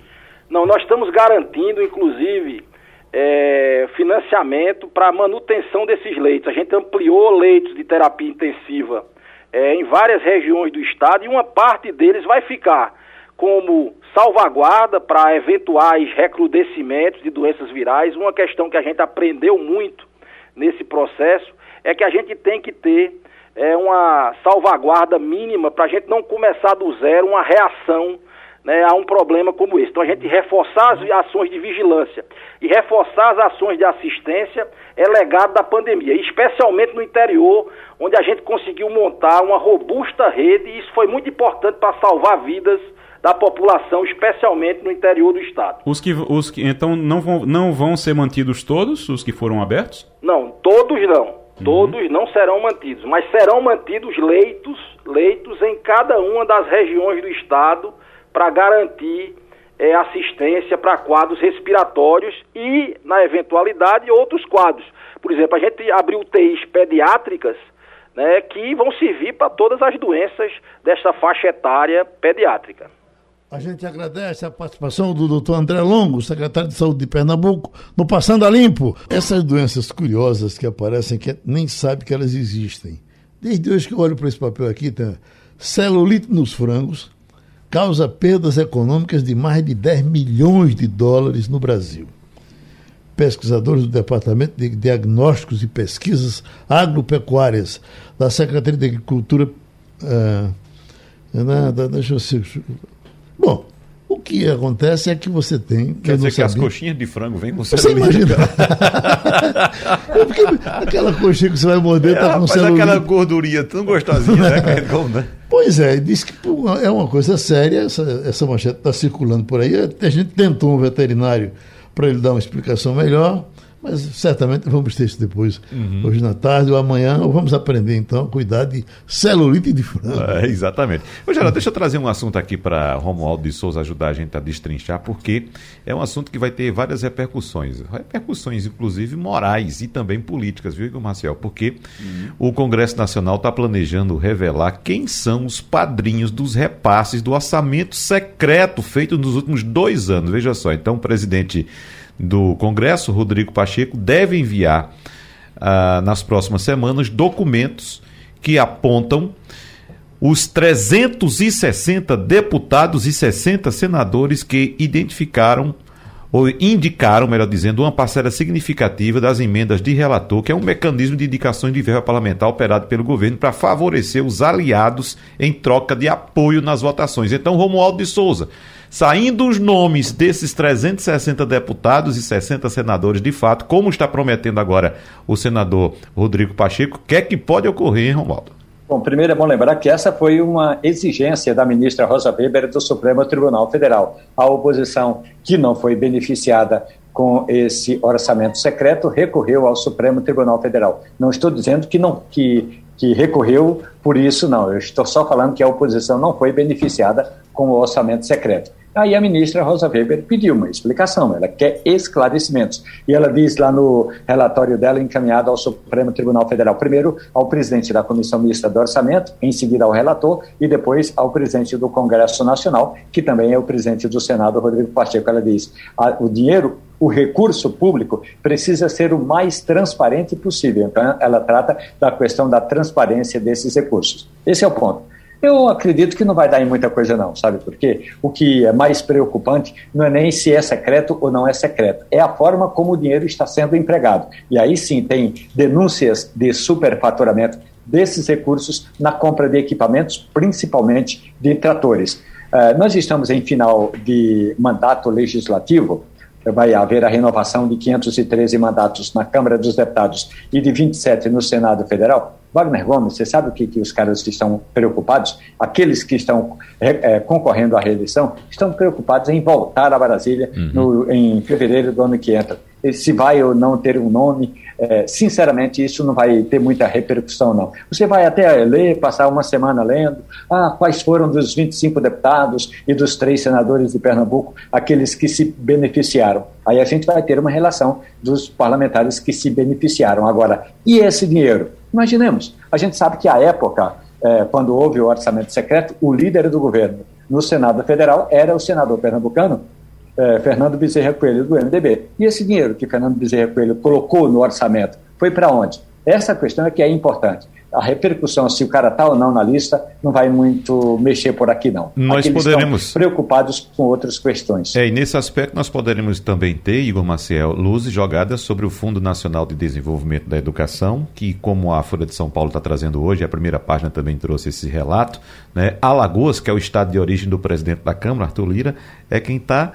Não, nós estamos garantindo, inclusive, é, financiamento para manutenção desses leitos. A gente ampliou leitos de terapia intensiva é, em várias regiões do estado e uma parte deles vai ficar como salvaguarda para eventuais recrudescimentos de doenças virais. Uma questão que a gente aprendeu muito nesse processo é que a gente tem que ter é, uma salvaguarda mínima para a gente não começar do zero uma reação né, a um problema como esse. Então a gente reforçar as ações de vigilância e reforçar as ações de assistência é legado da pandemia, especialmente no interior, onde a gente conseguiu montar uma robusta rede e isso foi muito importante para salvar vidas da população, especialmente no interior do estado. Os que, os que então não vão, não vão ser mantidos todos, os que foram abertos? Não, todos não. Uhum. Todos não serão mantidos, mas serão mantidos leitos, leitos em cada uma das regiões do estado para garantir é, assistência para quadros respiratórios e, na eventualidade, outros quadros. Por exemplo, a gente abriu UTIs pediátricas né, que vão servir para todas as doenças dessa faixa etária pediátrica. A gente agradece a participação do doutor André Longo, secretário de Saúde de Pernambuco, no Passando a Limpo. Essas doenças curiosas que aparecem, que nem sabe que elas existem. Desde hoje que eu olho para esse papel aqui, tem celulite nos frangos, causa perdas econômicas de mais de 10 milhões de dólares no Brasil. Pesquisadores do Departamento de Diagnósticos e Pesquisas Agropecuárias da Secretaria de Agricultura. Uh, deixa eu Bom, o que acontece é que você tem. Quer dizer que sabia, as coxinhas de frango vêm com celulite. Você imagina? é porque aquela coxinha que você vai morder está é, com celulite. aquela gordurinha tão gostosinha, né? Como, né? Pois é, diz que é uma coisa séria, essa, essa manchete está circulando por aí. A gente tentou um veterinário para ele dar uma explicação melhor. Mas certamente vamos ter isso depois, uhum. hoje na tarde ou amanhã, ou vamos aprender então a cuidar de celulite de frango. É, exatamente. Ô, Geraldo, deixa eu trazer um assunto aqui para Romualdo de Souza ajudar a gente a destrinchar, porque é um assunto que vai ter várias repercussões. Repercussões, inclusive, morais e também políticas, viu, Igor Marcel? Porque uhum. o Congresso Nacional está planejando revelar quem são os padrinhos dos repasses do orçamento secreto feito nos últimos dois anos. Veja só, então o presidente do Congresso, Rodrigo Pacheco, deve enviar ah, nas próximas semanas documentos que apontam os 360 deputados e 60 senadores que identificaram ou indicaram, melhor dizendo, uma parcela significativa das emendas de relator, que é um mecanismo de indicações de verba parlamentar operado pelo governo para favorecer os aliados em troca de apoio nas votações. Então, Romualdo de Souza, saindo os nomes desses 360 deputados e 60 senadores de fato, como está prometendo agora o senador Rodrigo Pacheco, o que é que pode ocorrer, hein, Romualdo? Bom, primeiro é bom lembrar que essa foi uma exigência da ministra Rosa Weber do Supremo Tribunal Federal. A oposição, que não foi beneficiada com esse orçamento secreto, recorreu ao Supremo Tribunal Federal. Não estou dizendo que não que, que recorreu por isso, não. Eu estou só falando que a oposição não foi beneficiada com o orçamento secreto. Aí a ministra Rosa Weber pediu uma explicação, ela quer esclarecimentos. E ela diz lá no relatório dela, encaminhado ao Supremo Tribunal Federal, primeiro ao presidente da Comissão Mista do Orçamento, em seguida ao relator e depois ao presidente do Congresso Nacional, que também é o presidente do Senado, Rodrigo Pacheco. Ela diz: o dinheiro o recurso público precisa ser o mais transparente possível. Então, ela trata da questão da transparência desses recursos. Esse é o ponto. Eu acredito que não vai dar em muita coisa, não, sabe por quê? O que é mais preocupante não é nem se é secreto ou não é secreto, é a forma como o dinheiro está sendo empregado. E aí sim tem denúncias de superfaturamento desses recursos na compra de equipamentos, principalmente de tratores. Uh, nós estamos em final de mandato legislativo, vai haver a renovação de 513 mandatos na Câmara dos Deputados e de 27 no Senado Federal. Wagner Gomes, você sabe o que, que os caras estão preocupados? Aqueles que estão é, concorrendo à reeleição estão preocupados em voltar a Brasília uhum. no, em fevereiro do ano que entra. Se vai ou não ter um nome, é, sinceramente, isso não vai ter muita repercussão, não. Você vai até ler, passar uma semana lendo, ah, quais foram dos 25 deputados e dos três senadores de Pernambuco aqueles que se beneficiaram. Aí a gente vai ter uma relação dos parlamentares que se beneficiaram. Agora, e esse dinheiro? Imaginemos, a gente sabe que à época, é, quando houve o orçamento secreto, o líder do governo no Senado Federal era o senador pernambucano é, Fernando Bezerra Coelho, do MDB. E esse dinheiro que Fernando Bezerra Coelho colocou no orçamento foi para onde? Essa questão é que é importante a repercussão, se o cara está ou não na lista, não vai muito mexer por aqui, não. Nós aqui poderemos. preocupados com outras questões. É, e nesse aspecto nós poderemos também ter, Igor Maciel, luzes jogadas sobre o Fundo Nacional de Desenvolvimento da Educação, que, como a Folha de São Paulo está trazendo hoje, a primeira página também trouxe esse relato. Né? Alagoas, que é o estado de origem do presidente da Câmara, Arthur Lira, é quem está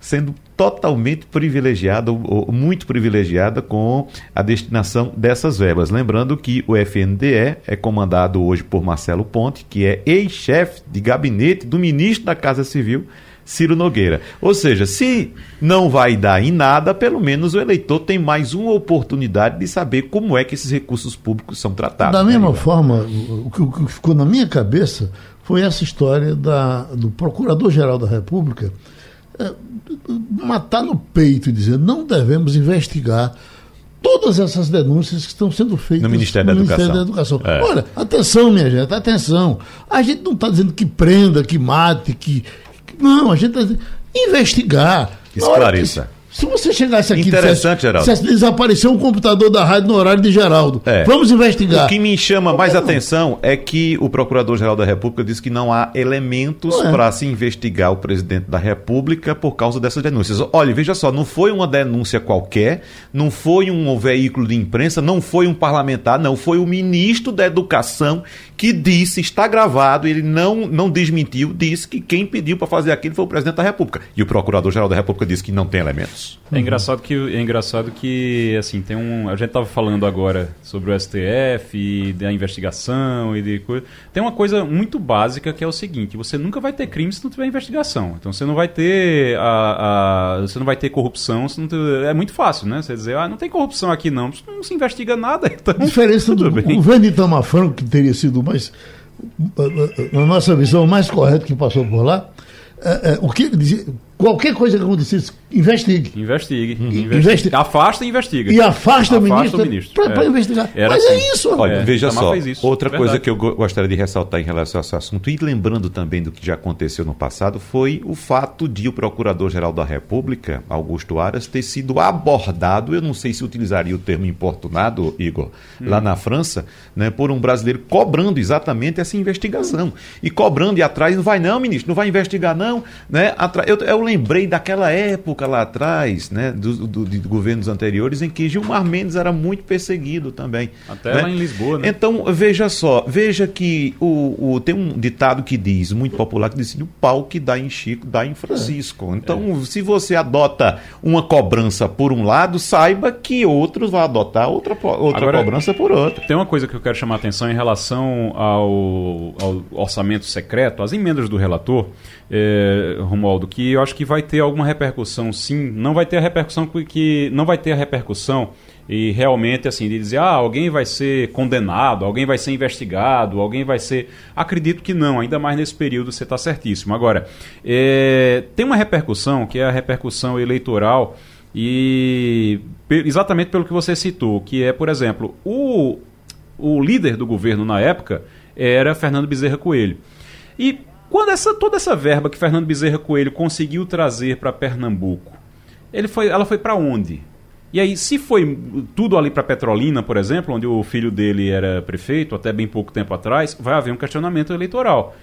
sendo totalmente privilegiada, ou muito privilegiada com a destinação dessas verbas. Lembrando que o FNDE é comandado hoje por Marcelo Ponte, que é ex-chefe de gabinete do ministro da Casa Civil, Ciro Nogueira. Ou seja, se não vai dar em nada, pelo menos o eleitor tem mais uma oportunidade de saber como é que esses recursos públicos são tratados. Da mesma né, forma, o que ficou na minha cabeça foi essa história da, do Procurador-Geral da República é, matar no peito e dizer não devemos investigar todas essas denúncias que estão sendo feitas no Ministério, no da, Ministério Educação. da Educação. É. Olha, atenção, minha gente, atenção. A gente não está dizendo que prenda, que mate, que, não, a gente está investigar. Esclareça. Se você chegasse aqui Interessante, dissesse, dissesse, desapareceu um computador da rádio no horário de Geraldo. É. Vamos investigar. O que me chama mais atenção é que o Procurador-Geral da República disse que não há elementos é. para se investigar o presidente da República por causa dessas denúncias. Olha, veja só, não foi uma denúncia qualquer, não foi um veículo de imprensa, não foi um parlamentar, não, foi o ministro da Educação que disse, está gravado, ele não, não desmentiu, disse que quem pediu para fazer aquilo foi o presidente da República. E o Procurador-Geral da República disse que não tem elementos. É engraçado que é engraçado que assim tem um a gente estava falando agora sobre o STF e da investigação e de coisa. Tem uma coisa muito básica que é o seguinte: você nunca vai ter crime se não tiver investigação. Então você não vai ter a, a você não vai ter corrupção. Se não ter, é muito fácil, né? Você dizer ah não tem corrupção aqui não, não se investiga nada. Então, a diferença do bem. governo Itamar que teria sido mais na nossa visão mais correto que passou por lá. É, é, o que ele dizia, qualquer coisa que acontecesse Investigue. Investigue. Uhum. Investigue. Afasta e investiga. E afasta, afasta o ministro, ministro. para é. investigar. Era Mas é assim. é isso. Olha, é, veja só, outra é coisa que eu gostaria de ressaltar em relação a esse assunto, e lembrando também do que já aconteceu no passado, foi o fato de o Procurador-Geral da República, Augusto Aras, ter sido abordado, eu não sei se utilizaria o termo importunado, Igor, hum. lá na França, né, por um brasileiro cobrando exatamente essa investigação. E cobrando e atrás, não vai não, ministro, não vai investigar não. Né? Eu, eu lembrei daquela época lá atrás, né, do, do, de governos anteriores, em que Gilmar Mendes era muito perseguido também. Até né? lá em Lisboa, né? Então, veja só, veja que o, o, tem um ditado que diz, muito popular, que diz assim, o pau que dá em Chico, dá em Francisco. É. Então, é. se você adota uma cobrança por um lado, saiba que outros vão adotar outra, outra Agora, cobrança por outro. Tem uma coisa que eu quero chamar a atenção em relação ao, ao orçamento secreto, as emendas do relator, é, Romualdo, que eu acho que vai ter alguma repercussão sim, não vai ter a repercussão que não vai ter a repercussão. E realmente assim de dizer ah alguém vai ser condenado alguém vai ser investigado alguém vai ser acredito que não ainda mais nesse período você está certíssimo. Agora é, tem uma repercussão que é a repercussão eleitoral e exatamente pelo que você citou que é por exemplo o o líder do governo na época era Fernando Bezerra Coelho. E quando essa, toda essa verba que Fernando Bezerra Coelho conseguiu trazer para Pernambuco, ele foi, ela foi para onde? E aí, se foi tudo ali para Petrolina, por exemplo, onde o filho dele era prefeito até bem pouco tempo atrás, vai haver um questionamento eleitoral.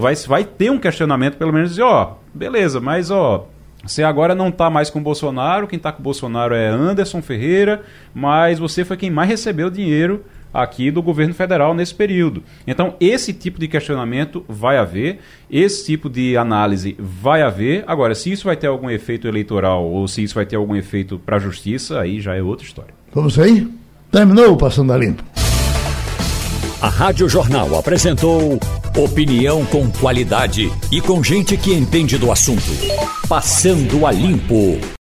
Vai, vai ter um questionamento, pelo menos, de ó, beleza, mas ó, você agora não está mais com o Bolsonaro, quem está com o Bolsonaro é Anderson Ferreira, mas você foi quem mais recebeu dinheiro aqui do governo federal nesse período. Então, esse tipo de questionamento vai haver, esse tipo de análise vai haver. Agora, se isso vai ter algum efeito eleitoral ou se isso vai ter algum efeito para a justiça, aí já é outra história. Vamos aí? Terminou Passando a Limpo. A Rádio Jornal apresentou opinião com qualidade e com gente que entende do assunto. Passando a Limpo.